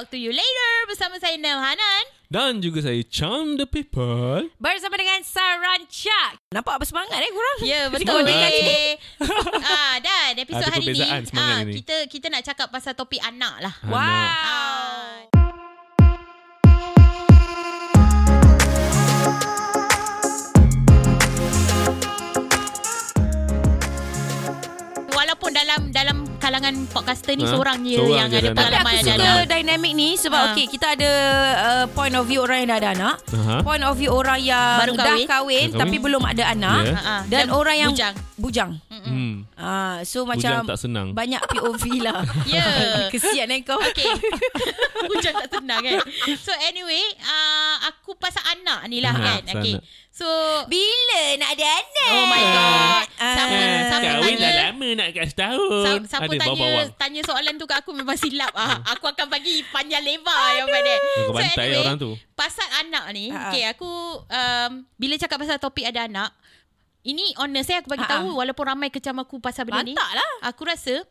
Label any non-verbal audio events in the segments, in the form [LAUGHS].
talk to you later bersama saya Nel Hanan. Dan juga saya Charm the People. Bersama dengan Saranca. Nampak apa semangat eh korang? Ya, betul. Eh. [LAUGHS] ah, dan episod Ada hari ni, ah, ni. kita kita nak cakap pasal topik anak lah. Anak. Wow. Ah. Walaupun dalam dalam kalangan podcaster ni Ha? seorang je Seorang yang je ada ada Tapi anak. pengalaman aku ada suka anak. dynamic ni sebab Ha. okay kita ada uh, point of view orang yang dah ada anak. Aha. Point of view orang yang Baru dah kahwin. kahwin tapi kahwin. belum ada anak. Ya. Ha, ha. Dan, orang yang bujang. bujang. Hmm. Ah, so Bujang macam tak senang. banyak POV lah. [LAUGHS] Ya. [LAUGHS] Kesian eh kau. Okay Hujan [LAUGHS] tak tenang kan So anyway uh, Aku pasal anak ni lah Ha, kan pasal Okay. So Bila nak ada anak? Oh my god Ah. Siapa, Eh, siapa Kahwin dah tanya lama nak kat setahun. Siapa, siapa Ada tanya bawang-bawang. tanya soalan tu kat aku memang silap ah. Aku akan bagi panjang lebar yang pada. Kau bantai orang tu. Pasal anak ni, Ha, ha. okay aku um, bila cakap pasal topik ada anak, ini honest saya aku bagi Ha, ha. tahu walaupun ramai kecam aku pasal benda ni. Lantak lah. Aku rasa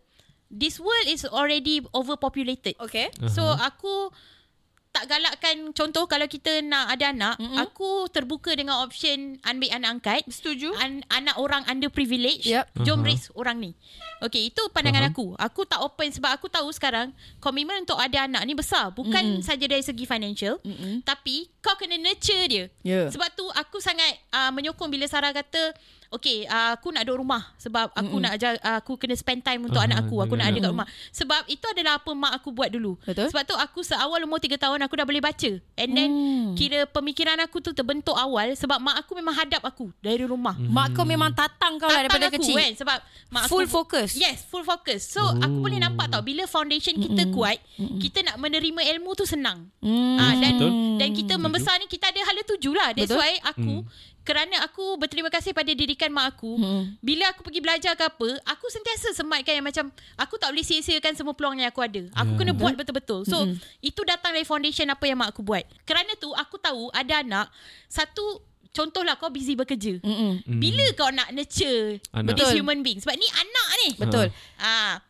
this world is already overpopulated. Okay. So aku tak galakkan contoh kalau kita nak ada anak, mm-hmm. aku terbuka dengan option ambil anak angkat. Setuju. An- anak orang underprivileged. Yep. Jom Aha. raise orang ni. Okay, itu pandangan Aha. aku. Aku tak open sebab aku tahu sekarang komitmen untuk ada anak ni besar. Bukan Mm-mm. saja dari segi financial, Mm-mm. tapi kau kena nurture dia. Ya. Sebab tu aku sangat uh, menyokong bila Sarah kata Okay, uh, aku nak duduk rumah sebab aku Mm-mm. nak jaga, aku kena spend time untuk Aha, anak aku. Aku nak dengan ada kat rumah. Sebab itu adalah apa mak aku buat dulu. Betul. Sebab tu aku seawal umur 3 tahun aku dah boleh baca. And then Hmm. kira pemikiran aku tu terbentuk awal sebab mak aku memang hadap aku dari rumah. Mak kau memang tatang kau lah daripada aku kecil. kan sebab mak Full aku, focus. Yes, full focus. So oh. aku boleh nampak tau bila foundation kita Mm-mm. kuat, Mm-mm. kita nak menerima ilmu tu senang. Hmm. Ah dan Betul. dan kita membesar ni kita ada hala tuju lah. That's Betul. why aku Hmm. Kerana aku berterima kasih pada didikan mak aku. Hmm. Bila aku pergi belajar ke apa, aku sentiasa sematkan yang macam aku tak boleh sia-siakan semua peluang yang aku ada. Aku Ya. kena buat betul-betul. So Mm-mm. itu datang dari foundation apa yang mak aku buat. Kerana tu aku tahu ada anak satu contohlah kau busy bekerja. Mm-mm. Hmm. Bila kau nak nurture Anak. this Betul. human being? Sebab ni anak ni. Betul. Ah,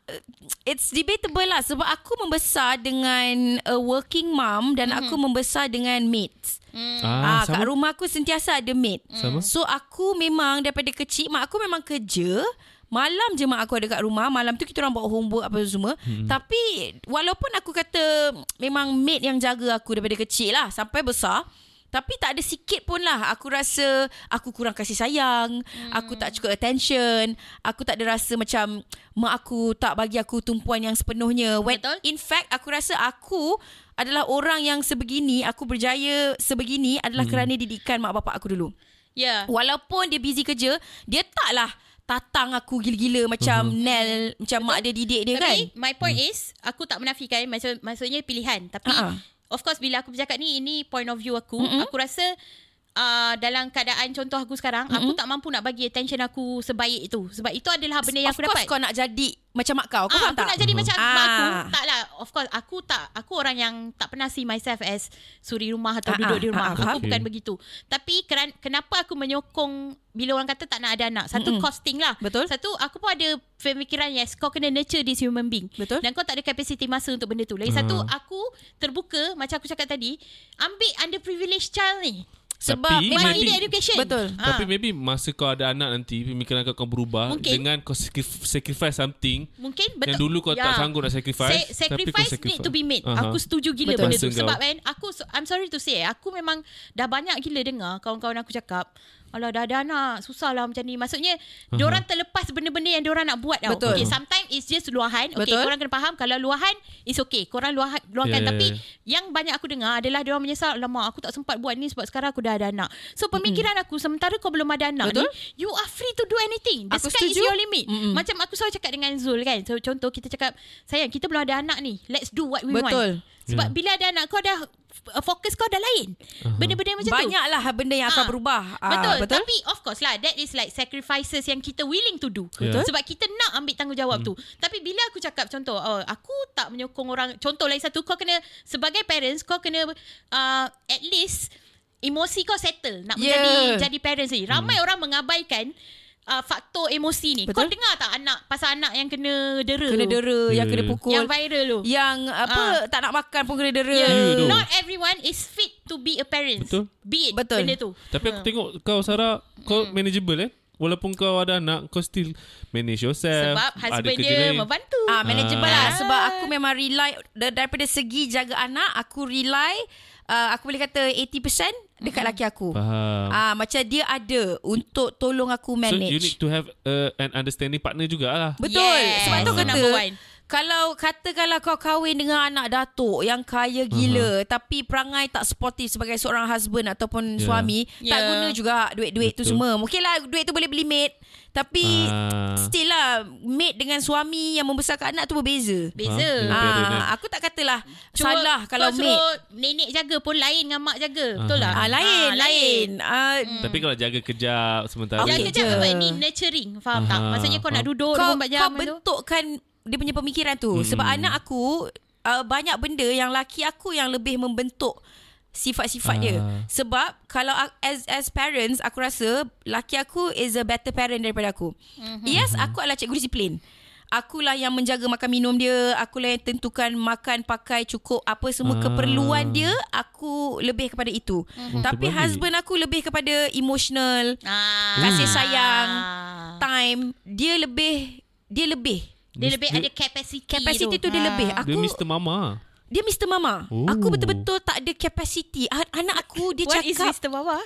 It's debatable lah sebab aku membesar dengan a working mom dan aku membesar dengan mates. Mm, Ah, Ah, kat rumah aku sentiasa ada maid. Sama. So aku memang daripada kecil mak aku memang kerja. Malam je mak aku ada kat rumah. Malam tu kita orang buat homework apa semua. Hmm. Tapi walaupun aku kata memang maid yang jaga aku daripada kecil lah sampai besar. Tapi tak ada sikit pun lah Aku rasa Aku kurang kasih sayang hmm. Aku tak cukup attention Aku tak ada rasa macam Mak aku tak bagi aku tumpuan yang sepenuhnya When Betul. In fact aku rasa aku Adalah orang yang sebegini Aku berjaya sebegini Adalah hmm. kerana didikan mak bapak aku dulu yeah. Walaupun dia busy kerja Dia taklah Tatang aku gila-gila Macam Mhm. Nel Macam mak dia didik dia kan Tapi my point is Aku tak menafikan maksud, Maksudnya pilihan Tapi Ha-ha. Of course bila aku bercakap ni Ini point of view aku Mm-mm. Aku rasa uh, Dalam keadaan contoh aku sekarang Aku tak mampu nak bagi attention aku Sebaik itu Sebab itu adalah benda yang Of aku course dapat kau nak jadi Macam mak kau Kau Ah, faham aku tak? nak jadi macam Ah. mak aku Tak lah Of course Aku tak Aku orang yang Tak pernah see myself as Suri rumah Atau Ah, duduk ah, di rumah ah, Aku faham. bukan Okay. begitu Tapi keran, Kenapa aku menyokong Bila orang kata tak nak ada anak Satu Mm-mm. costing lah Betul. Satu aku pun ada Pemikiran yes Kau kena nurture this human being Betul. Dan kau tak ada capacity masa Untuk benda tu Lagi satu Ah. Aku terbuka Macam aku cakap tadi Ambil underprivileged child ni Sebab Tapi- memang maybe- dia education Betul. Ah. Tapi maybe masa kau ada anak nanti Pemikiran kau akan berubah Mungkin. Dengan kau sacrif- sacrifice something Mungkin betul Yang dulu kau tak Ya. sanggup nak sacrifice Sa- tapi kau sacrifice need to be made. Aha. Aku setuju gila Betul. benda tu. Masa kau. Sebab kan aku I'm sorry to say aku memang dah banyak gila dengar kawan-kawan aku cakap Alah dah ada anak Susah lah macam ni Maksudnya uh-huh. Diorang terlepas benda-benda Yang diorang nak buat tau Betul. okay, Sometimes it's just luahan Okay Betul. korang kena faham Kalau luahan It's okay Korang luahan, luahkan ya, Tapi ya. Yang banyak aku dengar Adalah diorang menyesal Lama aku tak sempat buat ni Sebab sekarang aku dah ada anak So pemikiran aku Sementara kau belum ada anak Betul. ni You are free to do anything The Aku sky is setuju. your limit Mm-mm. Macam aku selalu cakap dengan Zul kan so, Contoh kita cakap Sayang kita belum ada anak ni Let's do what we Betul. want Sebab Ya. bila ada anak Kau dah uh, Fokus kau dah lain. Benda-benda macam tu. Banyaklah benda yang akan Ah, berubah. Ah, Betul. Betul? Tapi of course lah That is like sacrifices Yang kita willing to do. Betul. Sebab kita nak ambil tanggungjawab Hmm. tu. Tapi bila aku cakap contoh oh, Aku tak menyokong orang Contoh lagi satu Kau kena Sebagai parents Kau kena uh, At least Emosi kau settle Nak Yeah. menjadi Jadi parents ni. Ramai orang mengabaikan uh, faktor emosi ni. Betul. Kau dengar tak anak pasal anak yang kena dera Kena tu? dera Yang Ya. kena pukul Yang viral tu. Yang apa Tak nak makan pun kena dera Yeah. Tu. Not everyone is fit to be a parent. Betul. Be it Betul. benda tu. Tapi aku tengok kau Sarah kau manageable eh. Walaupun kau ada anak kau still manage yourself. Sebab husband dia lain. membantu. Ah, manageable Ah. lah sebab aku memang rely da- daripada segi jaga anak aku rely uh, aku boleh kata 80% dekat laki aku. Faham. Ah macam dia ada untuk tolong aku So manage. you need to have uh, an understanding partner jugalah. Betul. Yes. Sebab tu kata number one. Kalau katakanlah kau kahwin dengan anak datuk yang kaya gila uh-huh. tapi perangai tak sportif sebagai seorang husband ataupun Yeah. suami tak Yeah. guna juga duit-duit tu Betul. semua. Mungkinlah duit tu boleh beli maid tapi Ah. still lah maid dengan suami yang membesarkan anak tu berbeza. Beza. Ah, ya. parent, Ah, aku tak katalah Cuma salah kalau maid. nenek jaga pun lain dengan mak jaga. Betul lah. Ah, lain, Ah, lain. Ah, Tapi kalau jaga kejap sementara. Jaga. Sebab ni nurturing. Faham tak? Aha. Maksudnya kau nak Ah. duduk kau 24 jam kau tu. Dia punya pemikiran tu. Mm-mm. Sebab anak aku uh, banyak benda yang laki aku yang lebih membentuk sifat-sifat dia. Ah. Sebab kalau a- as as parents aku rasa laki aku is a better parent daripada aku. Mhm. Yes, aku adalah cikgu disiplin. Akulah yang menjaga makan minum dia, akulah yang tentukan makan pakai cukup apa semua Ah. keperluan dia, aku lebih kepada itu. Mhm. Tapi terbalik. husband aku lebih kepada emotional, Ah. kasih sayang, time, dia lebih dia lebih Dia lebih Dia- ada capacity Capacity tu dia Ah. lebih. Dia Aku Mr. Mama. dia Mr. Mama. Oh. Aku betul-betul tak ada capacity. Anak aku dia What is cakap Mr. Baba?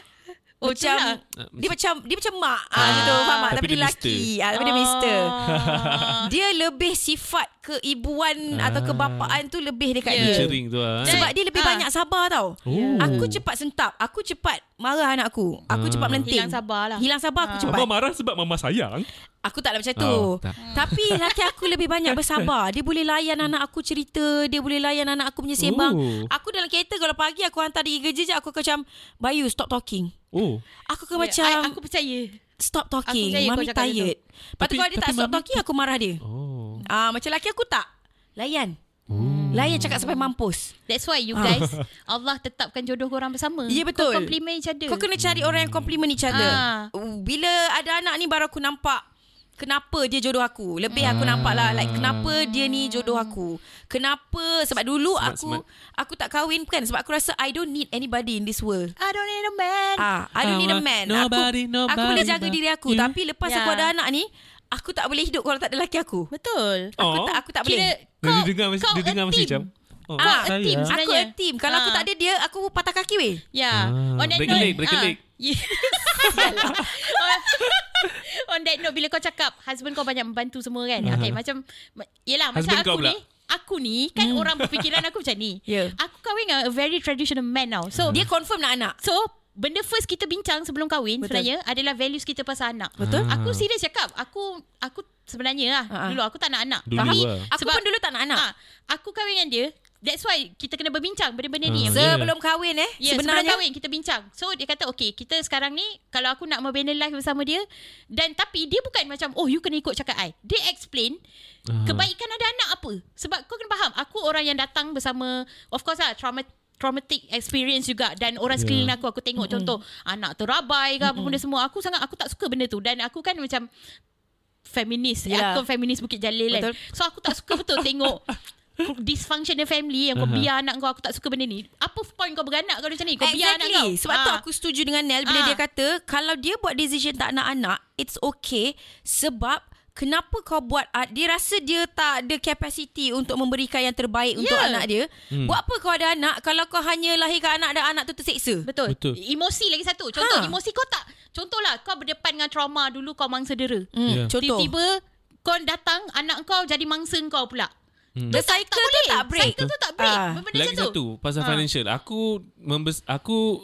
Oh, macam itulah. dia macam dia macam mak ah, Ah, macam tu faham tak? tapi Tapi dia lelaki. Ah, tapi dia Mr. Ah. Dia lebih sifat keibuan atau Ah. kebapaan tu lebih dekat Yeah. dia. Nurturing tu lah. Sebab dia lebih Ah. banyak sabar tau. Oh. Aku cepat sentap. Aku cepat marah anak aku. Aku Ah. cepat melenting. Hilang sabar lah. Hilang sabar aku Ah. cepat. Mama marah sebab mama sayang. Aku tak nak macam tu. Oh, tak. Tapi laki aku lebih banyak bersabar. Dia boleh layan anak aku cerita. Dia boleh layan anak aku punya sembang. Oh. Aku dalam kereta kalau pagi aku hantar dia kerja je. Aku akan macam, Bayu stop talking. Oh. Aku akan Yeah, macam, I, aku percaya. stop talking. percaya kau Mami tired. Lepas tu Tapi- kalau dia tak stop mami talking, aku marah dia. Oh. Ah, Macam laki aku tak. Layan. Oh. Layan cakap sampai mampus. That's why you guys, Allah tetapkan jodoh korang bersama. Ya, betul. Kau compliment each other. Kau kena cari orang yang compliment each other. Ah. Bila ada anak ni baru aku nampak kenapa dia jodoh aku. Lebih aku nampak lah like kenapa dia ni jodoh aku. Kenapa sebab dulu Smart, aku smart. aku tak kahwin kan sebab aku rasa I don't need anybody in this world. I don't need a man. Ah, I don't need a man. aku, Nobody, aku boleh nobody jaga diri aku you. tapi lepas Yeah. aku ada anak ni aku tak boleh hidup kalau tak ada lelaki aku. Betul. Aku Oh. tak aku tak Kira boleh. Dia, dia dengar mesti kau dia dengar a team. macam. Oh, Ah, a team saya. Aku a team. Kalau aku Ah. tak ada dia, aku patah kaki weh. Yeah. Ah, On that break a note, leg, break a ah, leg. Yes. [LAUGHS] On that note, bila kau cakap husband kau banyak membantu semua kan. Okay, macam yelah macam Husband kau aku pula? ni, aku ni kan orang berfikiran aku macam ni. [LAUGHS] Ya. Aku kahwin dengan a very traditional man now. So Dia confirm nak anak. So Benda first kita bincang sebelum kahwin Betul. sebenarnya adalah values kita pasal anak. Betul. Aku serius cakap, aku aku sebenarnya lah Ha, ha. dulu aku tak nak anak. Dulu Tapi lah. Aku sebab pun dulu tak nak anak. ah, aku kahwin dengan dia. That's why kita kena berbincang benda-benda ni. Okay? Sebelum kahwin eh. Sebelum sebenarnya. kahwin kita bincang. So dia kata okay, kita sekarang ni kalau aku nak membina life bersama dia dan tapi dia bukan macam oh you kena ikut cakap I. Dia explain Ah. kebaikan ada anak apa. Sebab kau kena faham, aku orang yang datang bersama of course lah trauma traumatic experience juga dan orang Ya. sekeliling aku aku tengok contoh anak terabai ke apa benda semua aku sangat aku tak suka benda tu dan aku kan macam feminis Yelah. aku feminis Bukit Jalil kan so aku tak suka betul tengok [LAUGHS] dysfunctional family yang kau Aha. biar anak kau aku tak suka benda ni apa point kau beranak kau macam ni kau biar anak Exactly. kau Sebab tu Ah. aku setuju dengan Nel bila Ah. dia kata kalau dia buat decision tak nak anak, it's okay sebab Kenapa kau buat ah, Dia rasa dia tak ada capacity Untuk memberikan yang terbaik Untuk Ya. anak dia Hmm. Buat apa kau ada anak Kalau kau hanya lahirkan anak Dan anak tu terseksa Betul. Betul. Emosi lagi satu. Contoh Ha. emosi kau tak. Contohlah kau berdepan dengan trauma dulu kau mangsa dera. hmm, Ya. Contoh Tiba-tiba kau datang anak kau jadi mangsa kau pula. Hmm. The Tu tak- cycle tu boleh. tak break Cycle tu tak break. Ah. Benda Lagi satu pasal Ha. financial. Aku membes aku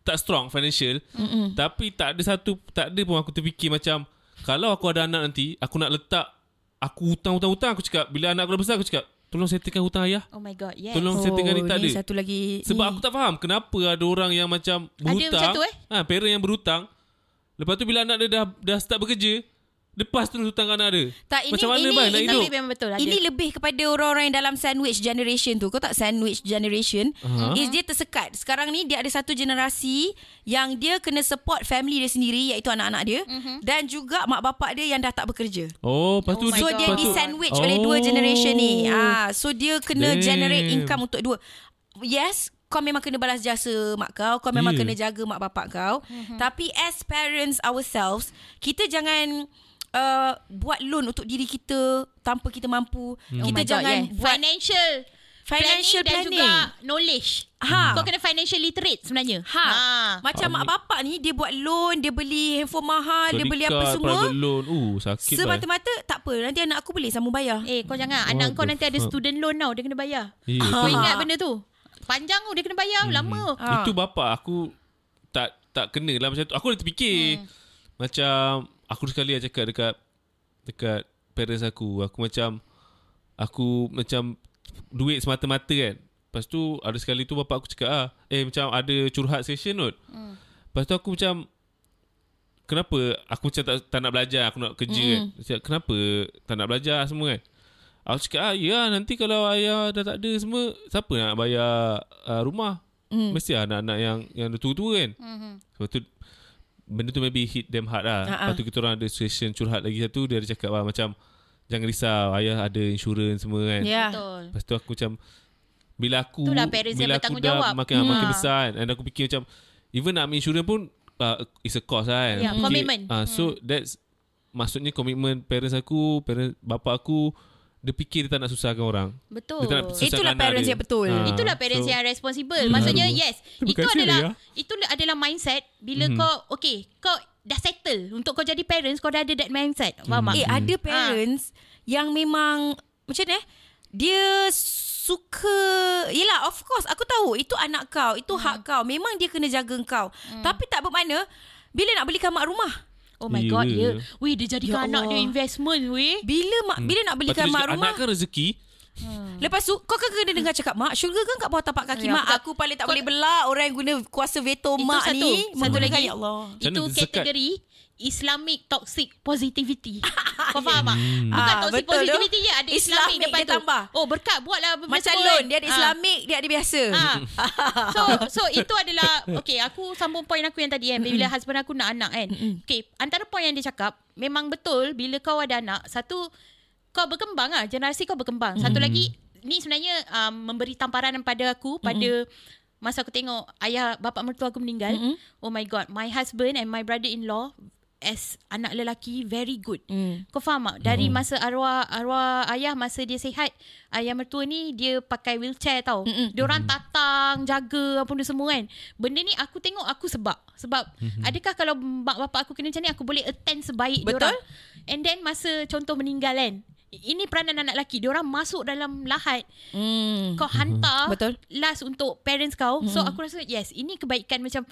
tak strong financial. Mm-mm. Tapi tak ada satu tak ada pun aku terfikir macam kalau aku ada anak nanti, aku nak letak aku hutang-hutang-hutang aku cakap bila anak aku dah besar aku cakap tolong settlekan hutang ayah. Oh my god, yes. Tolong settlekan ni tak ada. satu lagi Sebab ni. aku tak faham kenapa ada orang yang macam berhutang. macam tu, eh? Ha, parent yang berhutang. Lepas tu bila anak dia dah dah start bekerja, Lepas terus hutang kat anak dia. Tak, ini- Macam mana ini- bang nak ini hidup? Tapi memang betul ada. Ini lebih kepada orang-orang yang dalam sandwich generation tu. Kau tak sandwich generation? Aha. Is dia tersekat. Sekarang ni dia ada satu generasi yang dia kena support family dia sendiri iaitu anak-anak dia dan juga mak bapak dia yang dah tak bekerja. Oh, lepas tu Oh So God. dia di tu- sandwich oleh dua Oh. generation ni. Ah, so dia kena Damn. generate income untuk dua. Yes, kau memang kena balas jasa mak kau, kau memang Yeah. kena jaga mak bapak kau. Tapi as parents ourselves, kita jangan uh, buat loan untuk diri kita tanpa kita mampu. Oh kita God, jangan yeah. buat financial Financial planning, dan planning. juga knowledge. Ha. Kau kena financial literate sebenarnya. Ha. Macam Ah, mak ni- bapak ni dia buat loan, dia beli handphone mahal, dia credit beli apa semua. Loan. Uh, sakit bang. Semata-mata tak apa, nanti anak aku boleh sambung bayar. Eh kau jangan What anak kau nanti ada fuck? student loan tau dia kena bayar. Ya, Kau ingat benda tu? Panjang tu dia kena bayar lama. Ah. Itu bapa aku tak tak kena lah macam tu. Aku dah terfikir. Hmm. Macam aku sekali cakap dekat dekat parents aku. Aku macam aku macam duit semata-mata kan. Lepas tu ada sekali tu bapa aku cakap ah, eh macam ada curhat session kot. Hmm. Lepas tu aku macam kenapa aku macam tak, tak nak belajar, aku nak kerja kan. Dia Cakap, kenapa tak nak belajar semua kan? Aku cakap, ah, ya nanti kalau ayah dah tak ada semua, siapa nak bayar uh, rumah? Hmm. Mesti anak-anak yang yang tua-tua kan. Mhm. Sebab tu benda tu maybe hit them hard lah. Ha-ha. Lepas tu kita orang ada session curhat lagi satu dia ada cakap lah, macam jangan risau ayah ada insurans semua kan. Ya. Betul. Lepas tu aku macam bila aku Itulah parents yang bila aku dah makin hmm. makin Hmm. besar kan and aku fikir macam even nak ambil insurans pun uh, it's a cost lah kan. Ya, fikir, commitment. Uh, so that's maksudnya komitmen parents aku, parents bapa aku dia fikir dia tak nak susahkan orang. Betul. Dia tak nak susahkan Itulah anak parents dia. yang betul. Ah, Itulah parents so- yang responsible. Maksudnya Baru. yes, Itu adalah ya? itu adalah mindset bila Mhm. kau okay, kau dah settle untuk kau jadi parents, kau dah ada that mindset. Faham tak? Eh Hmm. ada parents yang memang macam ni eh dia suka Yelah of course Aku tahu Itu anak kau Itu hak kau Memang dia kena jaga kau Tapi tak bermakna Bila nak belikan mak rumah Oh my Ya. god, ya. Yeah. Weh, dia jadikan Ya anak dia investment, weh. Bila mak Bila nak belikan mak rumah Anak kan rezeki. Lepas tu Kau kan kena dengar cakap Mak syurga kan kat bawah tapak kaki Ya, Mak aku paling tak kau- boleh belak Orang yang guna kuasa veto Itu mak satu. ni Satu Menggunakan, lagi. Ya Allah Itu kategori Islamic toxic positivity. [LAUGHS] Kau faham tak? Hmm. Bukan Ah, toxic positivity je. Ada Islamic, Islamic depan dia tu. tambah. Oh berkat buatlah Macam loan. Dia ada Ah. Islamic Dia ada biasa Ah. [LAUGHS] So so itu adalah okay aku sambung point aku yang tadi kan bila husband aku nak anak kan. Okay antara point yang dia cakap memang betul bila kau ada anak satu kau berkembang ah generasi kau berkembang. Satu lagi ni sebenarnya um, memberi tamparan pada aku pada masa aku tengok ayah bapa mertua aku meninggal. Oh my god my husband and my brother-in-law as anak lelaki very good. Hmm. Kau faham tak? Dari masa arwah arwah ayah masa dia sihat, ayah mertua ni dia pakai wheelchair tau. Mm-mm. Dia orang tatang, jaga apa benda semua kan. Benda ni aku tengok aku sebab. Sebab adakah kalau mak bapak aku kena macam ni aku boleh attend sebaik dia Betul. orang. And then masa contoh meninggal kan. Ini peranan anak lelaki. Dia orang masuk dalam lahat. Hmm. Kau hantar Betul. last untuk parents kau. So aku rasa yes, ini kebaikan macam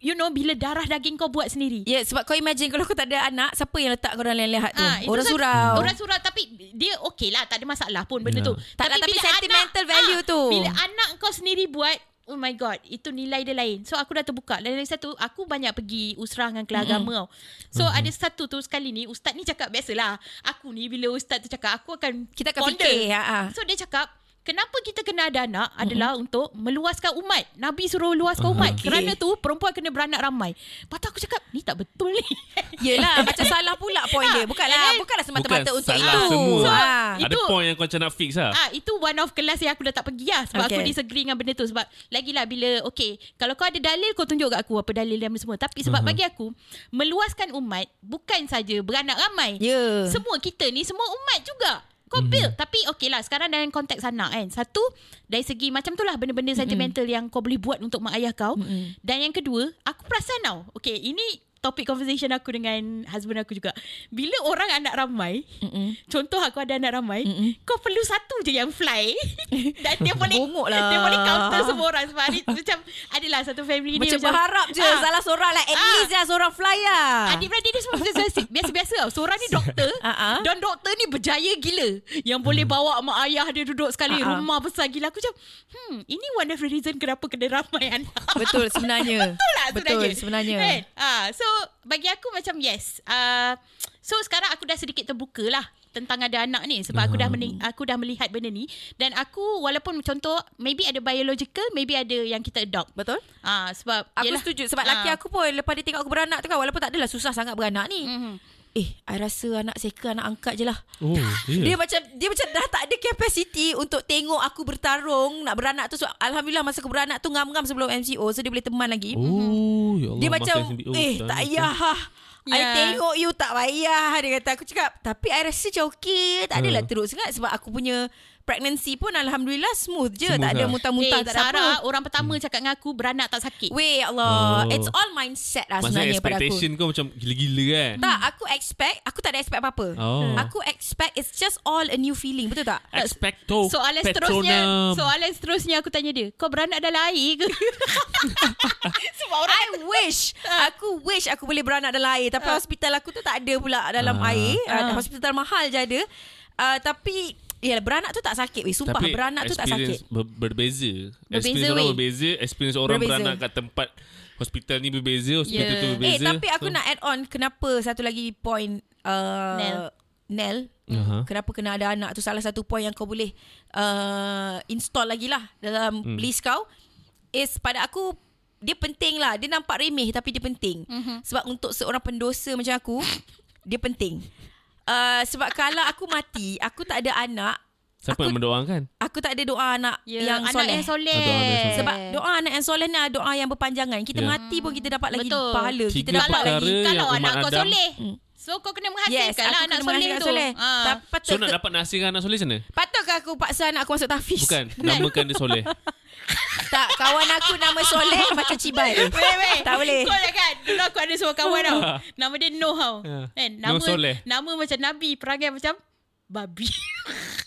you know bila darah daging kau buat sendiri. Ya, yeah, sebab kau imagine kalau kau tak ada anak, siapa yang letak kau dalam lihat tu? Ah, itu Orang surau. Orang surau tapi dia okey lah tak ada masalah pun benda Ya. tu. Tak lah, tapi sentimental value tu. Bila anak kau sendiri buat Oh my god, itu nilai dia lain. So aku dah terbuka. Dan lagi satu, aku banyak pergi usrah dengan kelas agama tau. So ada satu tu sekali ni, ustaz ni cakap biasalah. Aku ni bila ustaz tu cakap, aku akan Kita akan ponder. fikir. Ha, ha. So dia cakap, kenapa kita kena ada anak adalah untuk meluaskan umat. Nabi suruh luaskan umat. Okey. Kerana tu perempuan kena beranak ramai. Lepas tu aku cakap, ni tak betul ni. [LAUGHS] Yelah, macam salah pula point dia. Bukanlah, then- bukanlah semata-mata Bukan untuk salah itu. semua. So, Ah. Ada Itu- point yang kau macam nak fix lah. Ah itu one of kelas yang aku dah tak pergi lah sebab okay. aku disagree dengan benda tu sebab lagilah bila okay kalau kau ada dalil kau tunjuk kat aku apa dalil dan semua tapi sebab Mhm. bagi aku meluaskan umat bukan saja beranak ramai. Ya. Semua kita ni semua umat juga. Kau Mhm. build tapi okay lah sekarang dalam konteks anak kan. Satu dari segi macam tu lah benda-benda sentimental yang kau boleh buat untuk mak ayah kau. Mm-mm. Dan yang kedua aku perasan tau. Okay ini topik conversation aku dengan husband aku juga. Bila orang anak ramai Mm-mm. Contoh aku ada anak ramai Mm-mm. Kau perlu satu je yang fly [LAUGHS] Dan dia boleh lah. Dia boleh counter semua orang Sebab hari, macam Adalah satu family ni Macam berharap je Ah, Salah seorang lah At Ah. least lah seorang fly lah Adik-beradik dia semua biasa- Biasa-biasa tau Seorang ni doktor [LAUGHS] ah. Dan doktor ni berjaya gila Yang boleh bawa mak ayah dia duduk sekali ah. Rumah besar gila Aku macam Hmm ini one of the reason Kenapa kena ramai anak Betul sebenarnya [LAUGHS] Betul lah Betul sebenarnya sebenarnya kan? ah, So bagi aku macam yes. Uh, so sekarang aku dah sedikit terbuka lah tentang ada anak ni sebab aku dah meni- aku dah melihat benda ni dan aku walaupun contoh maybe ada biological maybe ada yang kita adopt. Betul? Ah sebab Aku yelah. setuju sebab Ah. laki aku pun lepas dia tengok aku beranak tu kan walaupun tak adalah susah sangat beranak ni. Mhm. Eh, I rasa anak seka anak angkat je lah. Oh, [LAUGHS] Dia yeah. macam dia macam dah tak ada capacity untuk tengok aku bertarung nak beranak tu. So, Alhamdulillah masa aku beranak tu ngam-ngam sebelum MCO so dia boleh teman lagi. Oh, ya Allah. Dia macam MBO, eh tak payah lah. I Ya. tengok you tak payah Dia kata aku cakap Tapi I rasa macam okay Tak adalah Hmm. teruk sangat Sebab aku punya Pregnancy pun Alhamdulillah Smooth je Smooth Tak ada lah. muntah-muntah Eh, Tak ada Sarah apa orang pertama cakap dengan aku beranak tak sakit. Weh Allah Oh. It's all mindset lah Masa sebenarnya pada aku expectation kau macam gila-gila kan? Tak aku expect Aku tak ada expect apa-apa Oh. Aku expect It's just all a new feeling Betul tak? Expecto Soalan seterusnya Soalan seterusnya aku tanya dia Kau beranak dalam air ke? [LAUGHS] Sebab orang I wish Aku wish aku boleh beranak dalam air Tapi hospital aku tu tak ada pula Dalam Ah. air uh, Hospital mahal je ada uh, Tapi Ya beranak tu tak sakit weh. Sumpah Tapi beranak tu tak sakit experience ber, berbeza. Berbeza, experience orang weh. berbeza, experience orang Berbeza. beranak kat tempat hospital ni berbeza, hospital Yeah. tu Eh berbeza. tapi aku nak add on Kenapa satu lagi point uh, Nel. Nel Aha. Kenapa kena ada anak tu Salah satu point yang kau boleh uh, Install lagi lah Dalam hmm. list kau Is pada aku Dia penting lah Dia nampak remeh Tapi dia penting Mhm. Sebab untuk seorang pendosa macam aku Dia penting uh, Sebab kalau aku mati Aku tak ada anak Siapa aku- yang mendoakan? Aku tak ada doa anak Ya, yang anak soleh yang soleh. Ah, doa anak yang soleh. Sebab doa anak yang soleh ni adalah doa yang berpanjangan. Kita Ya. mati pun kita dapat lagi Betul. pahala. Kita Tiga dapat perkara lagi. Kalau anak kau soleh. Hmm. So kau kena Yes, menghasilkan aku lah anak kena soleh tu. soleh. Tak patut So nak dapat nasihat anak soleh macam mana? Patutkah aku paksa anak aku masuk tahfiz? Bukan, [LAUGHS] namakan dia soleh. [LAUGHS] Tak, kawan aku nama soleh macam cibai. Weh, weh. Tak boleh. Kau lah kan Dulu aku ada seorang kawan tau Nama dia Noh tau Ya. kan? Nama, soleh. nama macam Nabi Perangai macam Babi [LAUGHS]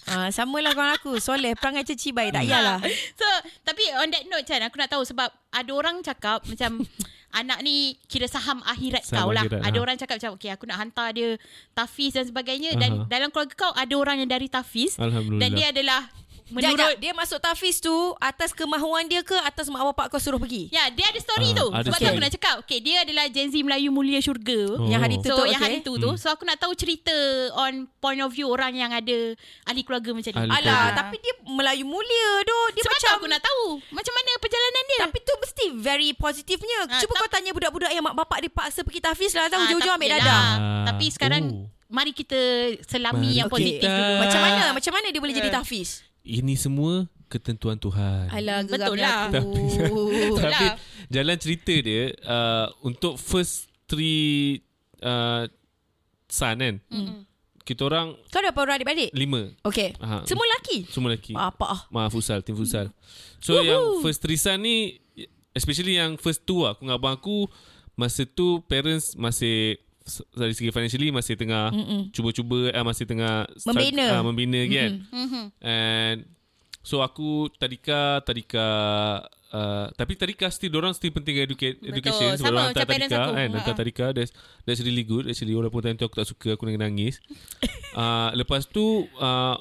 Ah, samalah kawan aku. Soleh, perangai macam cibai. Tak payahlah. [LAUGHS] So Tapi on that note Chan Aku nak tahu sebab Ada orang cakap Macam [LAUGHS] Anak ni Kira saham akhirat Saham kau lah akhirat, Ada ha. orang cakap macam Okay aku nak hantar dia Tafiz dan sebagainya Dan Aha. dalam keluarga kau Ada orang yang dari Tafiz. Dan dia adalah Menurut Menurut dia masuk tahfiz tu atas kemahuan dia ke atas mak bapak kau suruh pergi? Ya dia ada story Ah, tu ada Sebab tu story. aku nak cakap Okay dia adalah Gen Z Melayu Mulia Syurga Oh. Yang hari tu So tu yang okay. hari tu tu So aku nak tahu cerita On point of view Orang yang ada Ahli keluarga macam ni Alah, keluarga. tapi dia Melayu mulia doh. Dia Sebab macam tu aku nak tahu Macam mana perjalanan dia Tapi tu mesti very positifnya. Ah, Cuba kau tanya budak-budak yang mak bapak dia paksa pergi tahfiz lah. Tahu Ah, ujung-ujung tak- ambil dadah. Ah. Tapi sekarang Oh. Mari kita selami Mari yang positif dulu Macam mana? Macam mana dia boleh jadi Eh. tahfiz? Ini semua ketentuan Tuhan. Alah, Betul lah. Betul Tapi lah. jalan cerita dia uh, untuk first three uh, son kan. Mm-mm. Kita orang Kau ada berapa orang adik-beradik? lima. Okey. Aha. Semua lelaki? Semua lelaki. Apa ah? Maaf futsal, tim futsal. So Woohoo. yang first three son ni especially yang first two lah, aku dengan abang aku masa tu parents masih dari segi financially masih tengah Mm-mm. cuba-cuba uh, masih tengah Membina. uh, membina lagi kan. Mhm. And so aku tadika tadika uh, tapi tadika still orang still penting educate Betul. education sebab Sama orang hantar tadika aku. kan hantar Ha. tadika that's that's really good actually walaupun time tu aku tak suka aku nangis uh, [LAUGHS] lepas tu uh,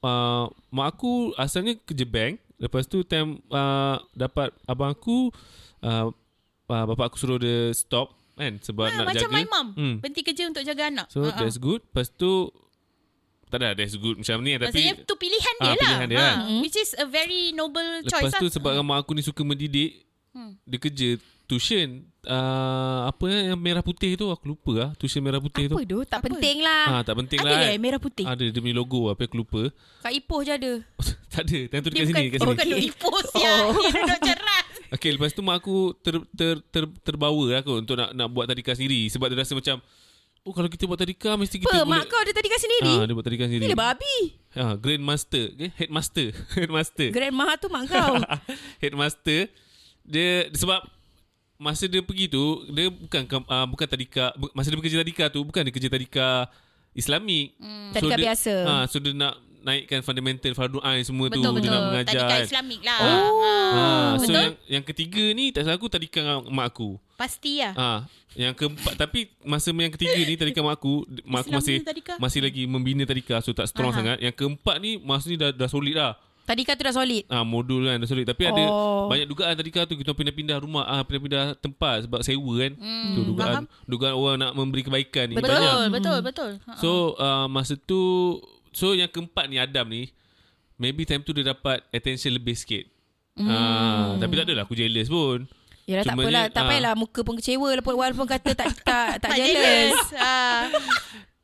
uh, mak aku asalnya kerja bank lepas tu time uh, dapat abang aku uh, uh, bapak aku suruh dia stop kan sebab Ah, nak Macam jaga my mom Hmm. Berhenti kerja untuk jaga anak so ah. that's good lepas tu tak ada that's good macam ni tapi Maksudnya tu pilihan dia Ah, lah pilihan dia kan. Ah, Which is a very noble choice Lepas tu lah sebab mak aku ni suka mendidik Hmm. Dia kerja tuition uh, Apa yang merah putih tu Aku lupa lah Tuition merah putih Apa tu tu? Tak Apa? penting lah. Ah Tak penting Ada lah dia merah putih Ada dia punya logo Apa aku lupa Kat Ipoh je ada. [LAUGHS] Tak ada Time tu Dia dekat sini bukan, dekat oh, sini bukan duduk ipoh siap Oh. [LAUGHS] Dia duduk Okay lepas tu mak aku ter, ter, ter, Terbawa lah kot Untuk nak nak buat tadika sendiri Sebab dia rasa macam Oh kalau kita buat tadika Mesti kita Apa? boleh Mak kau ada tadi kat sendiri? Ah, dia buat tadika sendiri Gila babi. ah, Grandmaster okay? Headmaster [LAUGHS] Headmaster Grandma tu mak kau. [LAUGHS] headmaster dia sebab masa dia pergi tu dia bukan uh, bukan tadika masa dia bekerja tadika tu bukan dia kerja tadika Islamik. Hmm. Tadika dia, biasa. Ha, so dia nak naikkan fundamental fardu ain semua tu Betul dia betul nak mengajar. Tadika kan. Islamik lah Oh. Ha, so Betul yang yang ketiga ni tak salah aku tadika mak aku. Pasti lah Ha, yang keempat tapi masa yang ketiga ni tadika mak aku, mak aku masih ni tadika. masih lagi membina tadika so tak strong Aha. sangat. Yang keempat ni maksudnya dah dah solid dah. Tadika tu dah solid. Ah modul kan dah solid tapi ada Oh. banyak dugaan tadika tu kita pindah-pindah rumah ah pindah-pindah tempat sebab sewa kan. Hmm, tu dugaan faham. dugaan orang nak memberi kebaikan ni Betul, banyak. betul, betul. Ha. So uh, masa tu so yang keempat ni Adam ni maybe time tu dia dapat attention lebih sikit. Hmm. Ah, tapi tak adalah aku jealous pun. Yalah tak Cumanya, apalah. Tak ah. payahlah muka pun kecewa walaupun, walaupun kata [LAUGHS] tak tak tak, jealous. [LAUGHS] Ah.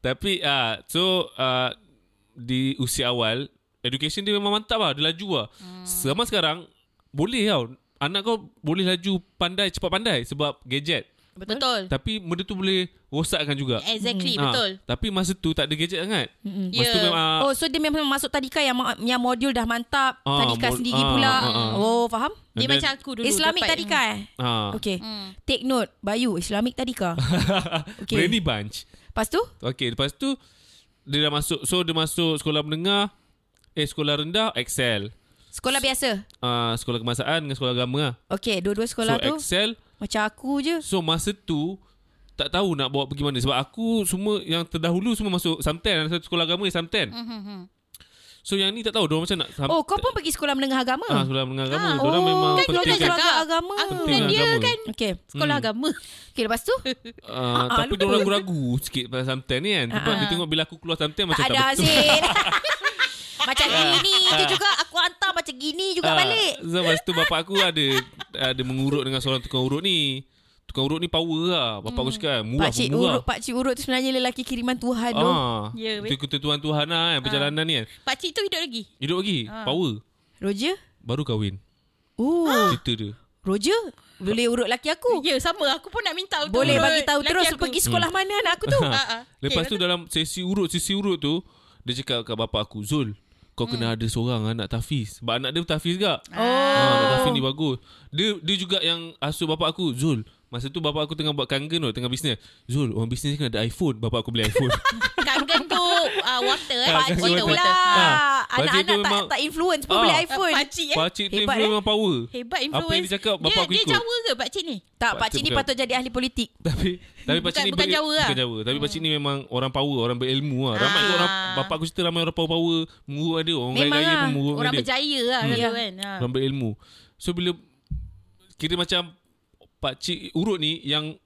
Tapi ah so uh, di usia awal education dia memang mantap lah, dia laju lah. Hmm. Sama sekarang boleh tau. Anak kau boleh laju pandai cepat pandai sebab gadget. Betul. Tapi benda tu boleh rosakkan juga. Exactly, Ah, betul. Tapi masa tu tak ada gadget sangat. Mm-mm. Masa tu Ya. memang Oh so dia memang masuk tadika yang yang modul dah mantap. Ah, tadika mod- sendiri ah, pula. ah, ah. Oh faham? Dia And then- macam aku dulu. Islamic dapat- tadika eh? ah, Okay. Hmm. Take note. Bayu, Islamic tadika. [LAUGHS] okay. Brainy bunch. Lepas tu? Okay, lepas tu dia dah masuk. So dia masuk sekolah menengah, eh sekolah rendah, Excel. Sekolah biasa. Uh, sekolah kemasaan dengan sekolah agama lah. Okay, dua-dua sekolah so tu Excel. Macam aku je. So masa tu tak tahu nak bawa pergi mana sebab aku semua yang terdahulu semua masuk Samten ada sekolah agama yang Samten. Hmm, So yang ni tak tahu dia macam nak sam- Oh, kau pun pergi sekolah menengah agama? ah sekolah menengah agama. Ah, Dia orang oh, memang kan penting dah kan. sekolah agama. Aku Penting dengan dia agama. kan Okay. sekolah Hmm. agama. Okay, lepas tu? Uh, Ah, tapi lupa. dia orang ragu-ragu sikit pasal Samten ni kan. Sebab Ah, dia ah. tengok bila aku keluar Samten macam tak tak, ada betul. [LAUGHS] Macam gini je juga. Aku hantar macam gini juga Ah, balik. So lepas tu bapak aku ada ada mengurut dengan seorang tukang urut ni. Tukang urut ni power lah. Bapak aku cakap murah Pakcik pun murah. urut, pakcik urut tu sebenarnya lelaki kiriman Tuhan tu. Ah, Ya, itu ketentuan Tuhan lah kan, perjalanan ni kan. Pakcik tu hidup lagi. Hidup lagi, Ah. power. Roger? Baru kahwin. Oh, Cerita dia. Roger? Boleh urut laki aku? Ya, sama. Aku pun nak minta untuk Boleh bagi tahu terus aku. pergi sekolah mana anak aku tu. [LAUGHS] Ah, ah. Lepas Okay, tu dalam sesi urut, sesi urut tu, dia cakap kat bapak aku, Zul, kau kena ada seorang anak tafiz. Sebab anak dia tafiz juga. Oh. Ah, anak tafiz ni bagus. Dia dia juga yang asuh bapak aku, Zul. Masa tu bapak aku tengah buat kangen tu, tengah bisnes. Zul, orang bisnes ni kena ada iPhone. Bapak aku beli iPhone. [LAUGHS] Kangen tu uh, water eh. Kangen tu water. lah. Ah. Anak-anak tak, memang- tak influence pun Ah. boleh Ah, iPhone. Pakcik eh. Pakcik tu Hebat, influence eh? memang power. Hebat Apa influence. yang dia cakap, bapak dia, aku dia ikut. Jawa ke pakcik ni? Tak, Pakcik pakcik ni bukan. patut jadi ahli politik. Tapi tapi pakcik Bukan- ni bukan Jawa lah. Bukan Jawa. Tapi pakcik ni memang orang power, orang berilmu lah. Ramai Ah. orang bapak aku cerita ramai orang power-power mengurut dia. Orang Memang gaya-gaya lah. pun mengurut Orang dia. berjaya lah Hmm. dulu kan. Ha. Orang berilmu. So bila kira macam pakcik urut ni yang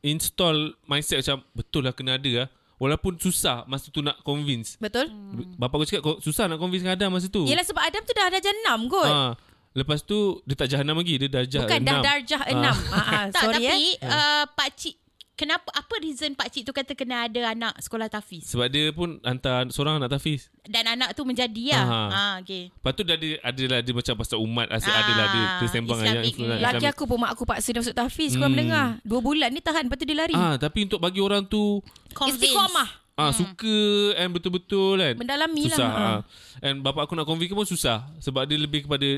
install mindset macam betul lah kena ada lah. Walaupun susah masa tu nak convince. Betul? Bapak aku cakap "Kau- susah nak convince dengan Adam masa tu. Yelah sebab Adam tu dah darjah 6 kot. Ha. Lepas tu dia tak jahanam lagi, dia darjah Bukan dah enam. darjah Ah. 6. Ha, ha, Tak, sorry tapi eh. uh, pakcik Kenapa apa reason pakcik tu kata kena ada anak sekolah tafiz Sebab dia pun hantar seorang anak tafiz. dan anak tu menjadi lah. Ha okey. Lepas tu dia ada adalah dia macam pasal umat asyik Ah, adalah dia tersembang ayat influence. Islamik. Laki aku pun mak aku paksa dia masuk tahfiz Hmm. menengah. Dua bulan ni tahan lepas tu dia lari. Ah, tapi untuk bagi orang tu Convince. Istiqamah. ah suka and betul-betul kan. Mendalami susah, lah. Ah. And bapak aku nak convince pun susah sebab dia lebih kepada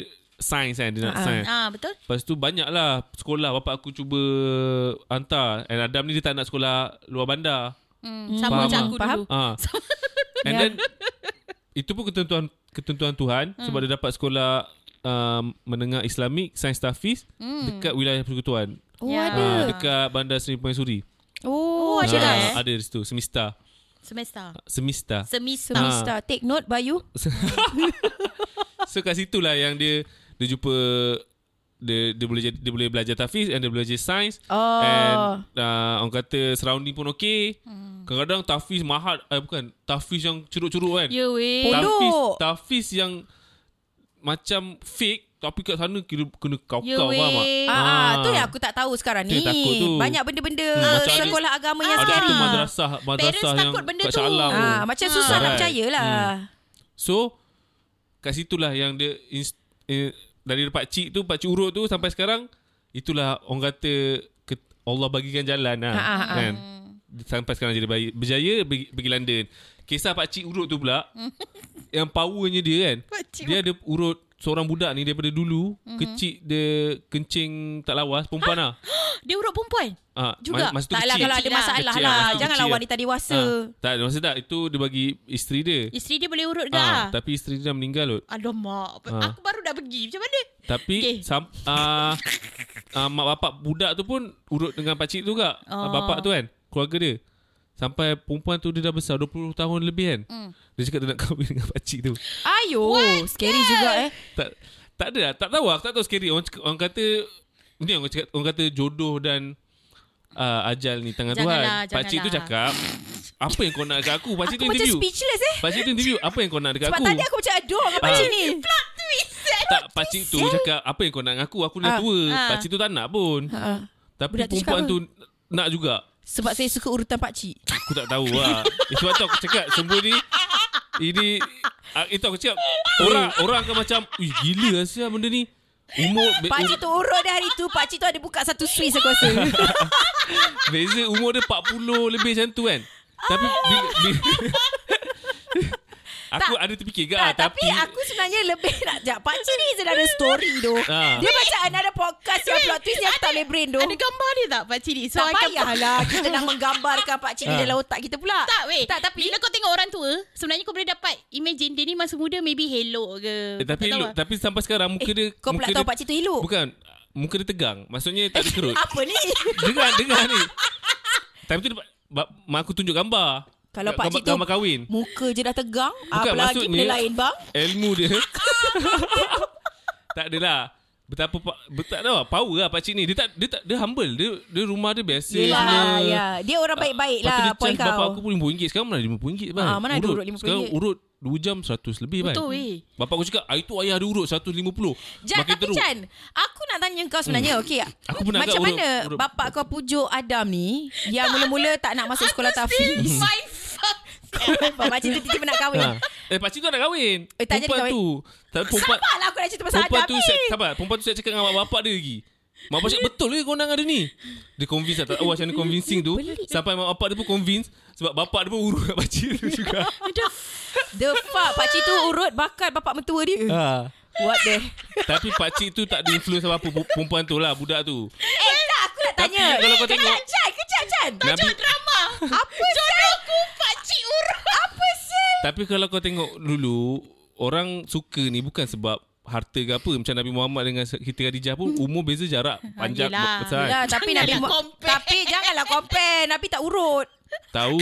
sains kan dia nak Ah. sains. Ah betul? Lepas tu banyaklah sekolah bapak aku cuba hantar. And Adam ni dia tak nak sekolah luar bandar. Hmm, sama Faham macam ah. aku Faham? dulu. Ah. [LAUGHS] And Ya. then itu pun ketentuan ketentuan Tuhan Hmm. sebab dia dapat sekolah um, menengah Islamik Sains Tafiz Hmm. dekat wilayah persekutuan. Oh Ya. ada. Ah, dekat Bandar Seri Permaisuri. Oh, Oh, ada. ada, Ah, eh? ada di situ Semista. Semester. Semista. Semester. Semesta. Take note Bayu. [LAUGHS] So kat situlah yang dia dia jumpa dia dia boleh dia boleh belajar tafiz and dia boleh belajar sains Oh. and uh, orang kata surrounding pun okey. Hmm. Kadang-kadang tafiz mahal eh bukan tafiz yang curut-curut kan. Ya weh. Pondok. Tafiz tafiz yang macam fake tapi kat sana kira kena kau-kau Ya faham tak? weh. Ah, ah, Ah. tu yang aku tak tahu sekarang ni. tu. Banyak benda-benda Hmm, macam ada- sekolah agama yang Ada scary. tu madrasah madrasah Parents yang takut benda kat tu. Alam tu. Ah, macam susah Right. nak percaya lah. Hmm. So kat situlah yang dia inst, eh, dari pak cik tu pak cik urut tu sampai sekarang itulah orang kata Allah bagikan jalan lah Ha, ha, ha. kan. Sampai sekarang jadi bayi, berjaya pergi, pergi London. Kisah pak cik urut tu pula [LAUGHS] yang powernya dia kan. Pakcik Dia ada urut seorang budak ni daripada dulu kecil dia kencing tak lawas perempuan lah. [GASPS] Dia urut perempuan. Ah, Juga? Masa tu Taklah kecil. kalau ada lah. masalah Kecil lah. masa tu Janganlah kecil wanita dewasa. Ah, tak, maksud tak itu dia bagi isteri dia. Isteri dia boleh urut ke? Ah, Ah, tapi isteri dia dah meninggal kot. Aduh mak. Ah. Aku dah pergi. Macam mana? Tapi Okey. sam, uh, uh, mak bapak budak tu pun urut dengan pakcik tu juga. Oh. Oh. Bapak tu kan, keluarga dia. Sampai perempuan tu dia dah besar 20 tahun lebih kan. Hmm. Dia cakap dia nak [LAUGHS] kahwin dengan pakcik tu. Ayo, scary juga eh. Tak tak ada lah. Tak tahu lah. Aku tak tahu scary. Orang, cakap, orang kata ni orang cakap orang kata jodoh dan uh, ajal ni tangan Janganlah, Tuhan. Pakcik tu cakap apa yang kau nak dekat aku? Pakcik Aku tu macam interview. speechless eh. Pakcik tu interview apa yang kau nak dekat Sebab aku? tadi aku macam aduh dengan Ah. pakcik ni. Tak pakcik tu cakap apa yang kau nak dengan aku? Aku dah Ah. tua. Ah. Pakcik tu tak nak pun. Ha. Tapi Budak tu perempuan cakap tu nak juga. Sebab saya suka urutan pakcik. Aku tak tahu lah. Eh, sebab tu aku cakap semua ni ini ah, itu aku cakap orang orang akan macam Ui gila asia benda ni. Umur be, Pakcik tu urut dah hari tu. Pakcik tu ada buka satu Swiss aku rasa. [LAUGHS] beza umur dia 40 lebih macam tu kan. Tapi bila, bila [LAUGHS] Aku ada terfikir ke ah, tak, tapi, aku sebenarnya lebih nak jap. Pakcik ni is another story tu. Ah. Dia macam another podcast yang plot twist yang aku tak boleh brain tu. Ada gambar dia tak pakcik ni? So tak payahlah kita [LAUGHS] nak menggambarkan pakcik ni Ah. dalam otak kita pula. Tak weh Tak, tapi- Bila kau tengok orang tua Sebenarnya kau boleh dapat Imagine dia ni masa muda Maybe hello ke eh, tapi Tak tahu elok, lah. tapi sampai sekarang muka Eh, dia kau pula tahu dia, pakcik tu elok? Bukan muka dia tegang. Maksudnya tak ada [LAUGHS] kerut. Apa ni? dengar dengar ni. Tapi tu dia, mak aku tunjuk gambar. Kalau Gambar- pakcik tu gambar kahwin. muka je dah tegang. Bukan, Apa lagi benda lain bang? ilmu dia [LAUGHS] [LAUGHS] tak adalah betapa pa, bet, tak tahu lah, power lah pakcik ni dia tak dia tak dia humble dia dia rumah dia biasa Yelah, semua. ya. Dia orang baik-baik lah, dia point charge bapak kau. aku pun RM50 sekarang mana RM50 bang Ah, mana ada urut RM50? sekarang urut 2 jam 100 lebih bang Betul weh bapak aku cakap ah, itu ayah ada urut 150 Jan, makin tapi teruk Jan, aku nak tanya kau sebenarnya, hmm. okey. Aku pernah Macam mana urut- urut- bapak kau pujuk Adam ni yang mula-mula tak nak masuk sekolah tahfiz? [LAUGHS] Pak Makcik tu tiba-tiba nak kahwin. ha. eh pakcik tu nak kahwin Eh, tak jadi perempuan kahwin. tu tapi perempuan Sabarlah aku nak cerita pasal Perempuan Adam tu ni. saya, sabar, perempuan tu saya cakap dengan bapak dia lagi. Mak bapak cakap betul ke kau nak ada ni? Dia convince lah, tak tahu macam mana convincing tu. Sampai mak bapak dia pun convince sebab bapak dia pun urut kat pakcik tu [LAUGHS] juga. The fuck, pakcik tu urut bakal bapak mentua dia. ha. What the? Tapi pakcik tu tak ada influence apa-apa pu- perempuan tu lah, budak tu. Eh, tak, aku nak Tapi tanya. kalau kau tengok- Kejap, Jan, kejap, Jan. Nabi, Drama [LAUGHS] Apa Jodohku pakcik urut Apa sel? Tapi kalau kau tengok dulu, orang suka ni bukan sebab harta ke apa. Macam Nabi Muhammad dengan Siti Khadijah pun umur beza jarak [LAUGHS] panjang yelah. besar. Yelah, tapi Nabi Janganlah Mu- compare. Tapi janganlah compare. Nabi tak urut. Tahu.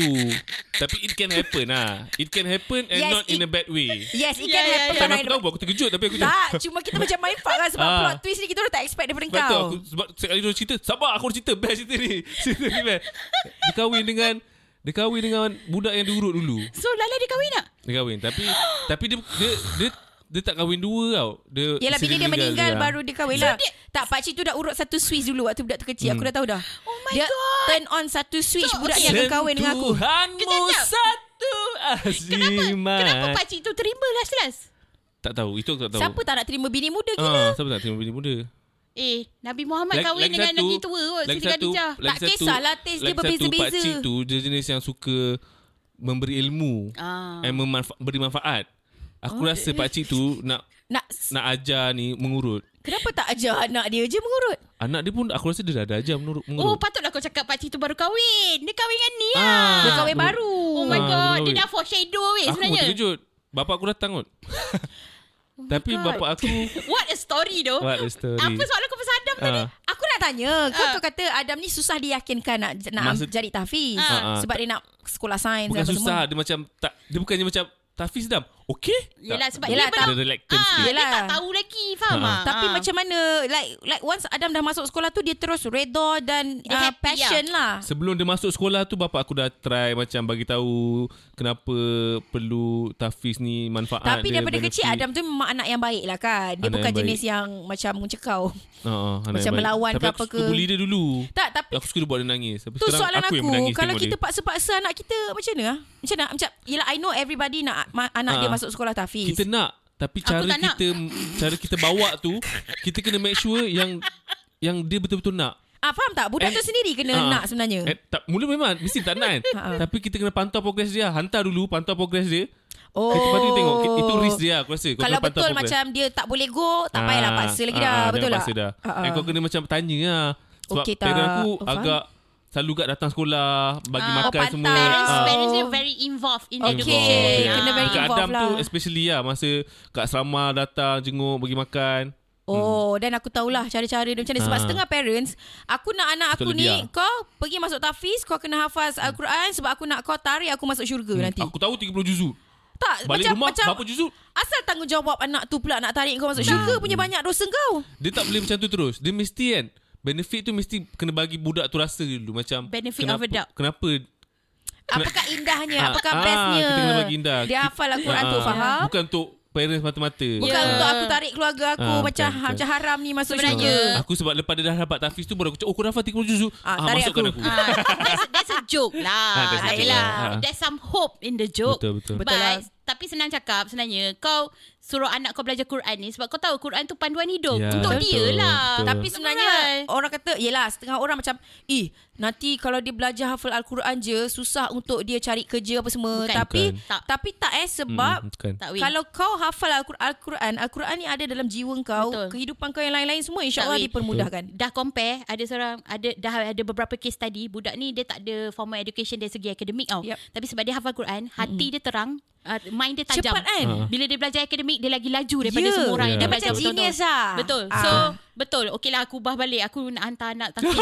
Tapi it can happen lah. It can happen and Yes, not in it- a bad way. Yes, it Ya, can ya, happen. Time kalau aku in- tahu aku terkejut tapi aku Tak, cuma kita macam main fuck lah sebab Ah. plot twist ni kita orang tak expect daripada Sebab tu kau. aku sebab sekali dia cerita, sabar aku nak cerita best cerita ni. Cerita ni best. Dia kahwin dengan dia kahwin dengan budak yang diurut dulu. So Lala dia kahwin tak? Dia kahwin tapi tapi dia dia dia, dia tak kahwin dua tau. Dia Yelah bila dia meninggal dia. baru dia kahwin lah. Tak pakcik tu dah urut satu switch dulu waktu budak tu kecil. Aku dah tahu dah. Oh my dia God. turn on satu switch So, budak okay. ni akan kahwin dengan aku. Tuhanmu satu Kenapa? azimat. Kenapa pakcik tu terima last-last? Tak tahu, itu aku tak tahu. Siapa tak nak terima bini muda gila? Ah, siapa tak terima bini muda? Eh, Nabi Muhammad kahwin dengan lelaki tua kot. lagi Siti satu, Khadijah. lagi Tak kisahlah, taste dia lagi satu, berbeza-beza. pakcik tu dia jenis yang suka memberi ilmu Ah. and memanfa- beri manfaat. Aku Oh, rasa pakcik tu nak Nak nak ajar ni mengurut. Kenapa tak ajar anak dia je mengurut? Anak dia pun aku rasa dia dah ada ajar mengurut. Oh, patutlah kau cakap pakcik tu baru kahwin. Dia kahwin dengan ni lah. Ah. Dia kahwin baru. Oh my Ah, god, dia dah foreshadow weh aku sebenarnya. terkejut. Bapak aku datang kot. [LAUGHS] Tapi God. bapak aku [LAUGHS] What a story though. What a story. Apa soalan kau pasal Adam tadi? Ah. Aku nak tanya, kau Ah. kau kata Adam ni susah diyakinkan nak nak Maksud- jadi tahfiz Ah, ah. sebab dia nak sekolah sains bukan susah, semua. dia macam tak dia bukannya macam Tafiz dam. Okey? Yelah sebab Yelah, dia tak- belum ah, dia Yelah. tak tahu lagi Faham Ah. ah. Tapi Ah. macam mana like like once Adam dah masuk sekolah tu dia terus redha dan Dia uh, happy passion lah. Sebelum dia masuk sekolah tu bapak aku dah try macam bagi tahu kenapa perlu Tafiz ni manfaat Tapi dia, daripada benefit. kecil Adam tu memang anak yang baik lah kan. Dia Anak bukan yang baik. jenis yang macam mencekau. Ha, ha, Macam baik. melawan Tapi ke aku apa suka ke. bully dia dulu. Tak tapi Aku suka dia buat dia nangis. Tapi tu sekarang soalan aku, aku. Kalau kita paksa-paksa anak kita macam mana? ah? Macam mana? Macam yelah I know everybody nak anak dia Ah. Masuk sekolah tahfiz. Kita nak tapi cara tak nak. kita cara kita bawa tu kita kena make sure yang yang dia betul-betul nak. Ah faham tak? Budak And- tu sendiri kena Ah. nak sebenarnya. Eh, tak, mula memang mesti tak nak kan. [LAUGHS] Tapi kita kena pantau progres dia. Hantar dulu pantau progres dia. Oh. Lepas tu kita tengok itu risk dia aku rasa. Kau Kalau betul progress. macam dia tak boleh go, tak payahlah paksa lagi dah. ah, betul tak? paksa dah. Ah, ah. And kau kena macam tanya lah. Sebab okay, parent tak? aku Oh, faham. Selalu kat datang sekolah, bagi Ah, makan oh, semua. pantas. Parents, Ah. parents dia very involved in Okay, education. Involved. kena very Dekat involved Adam tu lah. especially lah masa kat asrama datang jenguk bagi makan. Oh, dan aku tahulah cara-cara dia macam mana. Sebab Ah. setengah parents, aku nak anak aku ni, dia. kau pergi masuk tafiz, kau kena hafaz Al-Quran sebab aku nak kau tarik aku masuk syurga nanti. Aku tahu 30 juzuk. tak, Balik macam rumah macam berapa juzuk? asal tanggungjawab anak tu pula nak tarik kau masuk syurga punya banyak dosa kau. Dia tak boleh macam tu terus. Dia mesti kan benefit tu mesti kena bagi budak tu rasa dulu macam Benefit kenapa, of a doubt. Kenapa Apakah indahnya, Ah, apakah ah, bestnya. kita kena bagi indah. Dia hafal Al-Quran Ah, tu faham. Bukan untuk parents mata-mata. Bukan Ya. untuk aku tarik keluarga aku Ah, macam betul, betul. macam haram ni masuk Sebenarnya- syurga. Aku sebab lepas dia dah dapat tafiz tu baru aku cakap, oh kau dah hafal 30 juzuk. Ah, Ah, tarik masukkan aku. aku. Ah, that's, that's a joke lah. Ah, that's a Tapi joke lah. Ah. There's some hope in the joke. Betul, betul. Betul lah. Tapi senang cakap sebenarnya kau suruh anak kau belajar Quran ni sebab kau tahu Quran tu panduan hidup Ya, untuk betul, dia lah. betul. Tapi sebenarnya Right. orang kata yelah setengah orang macam eh nanti kalau dia belajar hafal al-Quran je susah untuk dia cari kerja apa semua. Bukan. Tapi Bukan. Tak. tapi tak eh sebab Hmm, bukan. Kalau kau hafal Al-Quran, Al-Quran, ni ada dalam jiwa kau, Betul. kehidupan kau yang lain-lain semua insya-Allah dipermudahkan. dah compare ada seorang ada dah ada beberapa case tadi budak ni dia tak ada formal education dari segi akademik tau Yup. tapi sebab dia hafal Quran hati dia terang uh, mind dia tajam Cepat kan? Ah. bila dia belajar akademik dia lagi laju daripada Ya. semua orang yang Ya. dia belajar macam betul-betul. genius lah. betul Ah. so betul okeylah aku ubah balik aku nak hantar anak lah. [LAUGHS]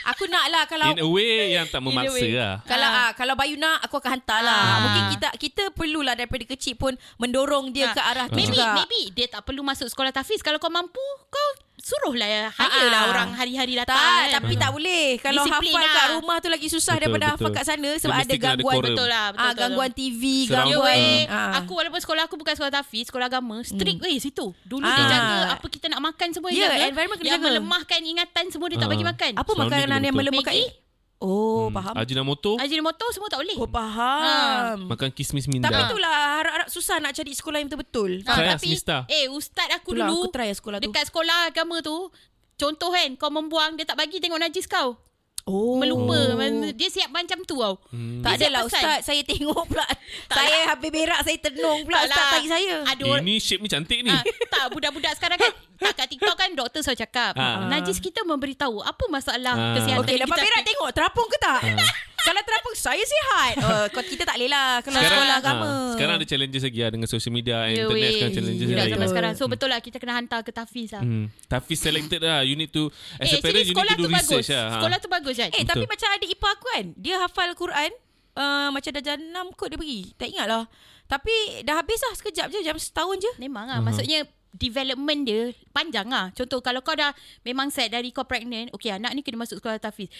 Aku nak lah kalau In a way yang tak memaksa lah. Kalau ah. kalau Bayu nak aku akan hantar lah. Ah. Mungkin kita kita perlulah daripada kecil pun mendorong dia Ah. ke arah tu maybe juga. maybe dia tak perlu masuk sekolah tahfiz kalau kau mampu kau suruhlah ya hire lah Ah. orang hari-hari datang Tak, kan. tapi tak boleh. Kalau Disiplin hafal lah. kat rumah tu lagi susah Betul, daripada betul. hafal kat sana sebab ada ada gangguan quorum. betul lah betul, ah, betul, gangguan betul. TV, gangguan. ah. Aku walaupun sekolah aku bukan sekolah tahfiz Sekolah agama Strict weh situ Dulu Ah. dia jaga Apa kita nak makan semua Ya, dia jaga environment kena Yang jaga. melemahkan ingatan Semua dia tak Ah. bagi makan apa Surrounding makanan yang melemahkan Maggi? Oh, Hmm. faham. Ajinomoto, Ajinomoto semua tak boleh Oh, faham. makan kismis minda. Tapi itulah harap-harap susah nak cari sekolah yang betul-betul. Ah, Saya Tapi semesta. Eh ustaz aku Itulah, dulu aku try sekolah tu. Dekat sekolah agama tu Contoh kan Kau membuang Dia tak bagi tengok najis kau Oh. Melupa Dia siap macam tu tau Hmm. Tak adalah pesan. ustaz, saya tengok pula. [LAUGHS] saya habis berak, saya tenung pula Tak ustaz lah. tagi saya. Ada Eh, orang ni shape ni cantik ni. Ah, tak budak-budak sekarang kan [LAUGHS] tak kat TikTok kan doktor selalu cakap Ah. najis kita memberitahu apa masalah Ah. kesihatan Okey, lepas kita. berak tengok terapung ke tak? [LAUGHS] Kalau terapung saya sihat. Oh, kau kita tak boleh lah kalau sekolah agama. ah, sekarang ada challenges lagi lah dengan social media, Ya, internet weh. sekarang challenges lain. zaman Betul. sekarang. So betul lah kita kena hantar ke Tafiz lah. Hmm. Tapi selected lah. You need to, as Eh, a parent, you need sekolah to do tu bagus. research lah. Ha. Sekolah tu bagus kan? Eh, tapi Betul. macam adik ipar aku kan. Dia hafal Quran. Uh, macam dah jam 6 kot dia pergi. Tak ingat lah. Tapi dah habis lah sekejap je. Jam setahun je. Memang lah. Maksudnya development dia panjang lah. Contoh kalau kau dah memang set dari kau pregnant. Okay anak ni kena masuk sekolah Tafiz.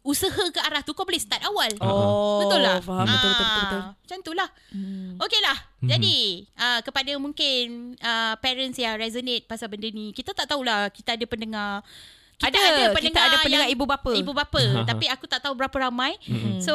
Usaha ke arah tu kau boleh start awal. Oh, Betul lah. Faham. Betul, betul, betul, betul. Ah, Macam tu lah. Hmm. Okey lah. Jadi uh, kepada mungkin uh, parents yang resonate pasal benda ni. Kita tak tahulah kita ada pendengar. Kita Ada. ada Kita pendengar, ada pendengar yang- ibu bapa. Ibu bapa. [LAUGHS] tapi aku tak tahu berapa ramai. So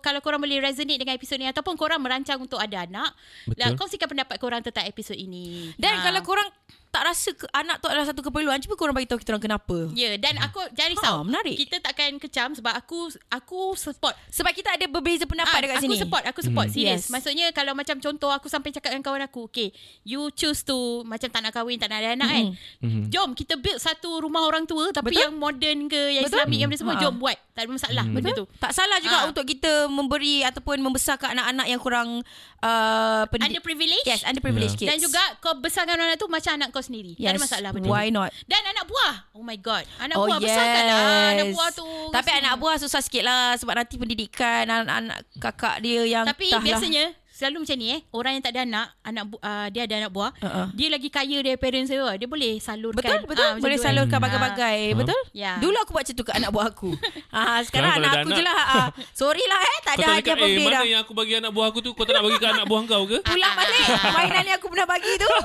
kalau korang boleh resonate dengan episod ni. Ataupun korang merancang untuk ada anak. Betul. Lah, kongsikan pendapat korang tentang episod ini. Dan Ah. kalau korang tak rasa ke, anak tu adalah satu keperluan, cuba korang bagi tahu kita orang kenapa. Ya, dan aku jangan Ha, risau. menarik. Kita takkan kecam sebab aku aku support. Sebab kita ada berbeza pendapat Ah, dekat aku sini. support, aku support Hmm. serius. Yes. Maksudnya kalau macam contoh aku sampai cakap dengan kawan aku, okay, you choose to macam tak nak kahwin, tak nak ada anak kan. Mhm. Jom kita build satu rumah orang tua tapi Betul. yang modern ke, yang Betul. Islamik yang benda semua, Ha. jom buat. Tak ada masalah benda tu. Tak salah juga Ah. untuk kita memberi ataupun membesarkan anak-anak yang kurang uh, pendidik. Underprivileged. Yes, underprivileged kids. Dan juga kau besarkan anak tu macam anak kau sendiri. Tak yes. ada masalah benda Why tu. not? Dan anak buah. Oh my god. Anak oh buah yes. besarkanlah anak buah tu. Tapi anak buah susah sikit lah sebab nanti pendidikan anak-anak kakak dia yang Tapi entahlah. biasanya selalu macam ni eh orang yang tak ada anak anak bu- uh, dia ada anak buah Uh-uh. dia lagi kaya dari parents dia dia boleh salurkan Betul, betul. Ah, macam Boleh tu kan. salurkan Ah. bagai-bagai. Faham. Betul? Ya. Dulu aku buat macam tu ke anak buah aku. [LAUGHS] ah, sekarang Sekarang anak aku anak- je lah. Ah, sorry lah eh. Tak Kau ada hadiah eh birthday mana dah. yang aku bagi anak buah aku tu Kau tak nak bagi ke anak buah kau ke [LAUGHS] Pulang balik. Mainan yang aku pernah bagi tu. [LAUGHS]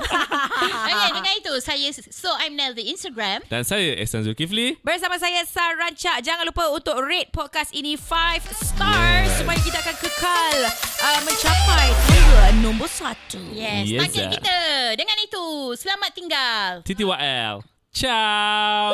Okay, dengan itu saya so I'm Nell the Instagram. Dan saya Ehsan Zulkifli Bersama saya Saranca. Jangan lupa untuk rate podcast ini 5 stars supaya kita akan kekal uh, mencapai tangga nombor 1. Yes, Yes, target kita. Dengan itu, selamat tinggal. TTYL Ciao